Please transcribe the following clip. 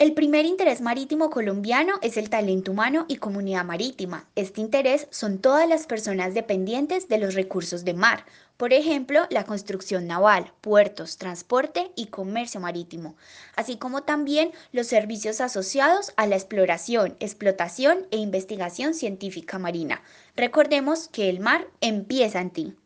El primer interés marítimo colombiano es el talento humano y comunidad marítima. Este interés son todas las personas dependientes de los recursos de mar, por ejemplo, la construcción naval, puertos, transporte y comercio marítimo, así como también los servicios asociados a la exploración, explotación e investigación científica marina. Recordemos que el mar empieza en ti.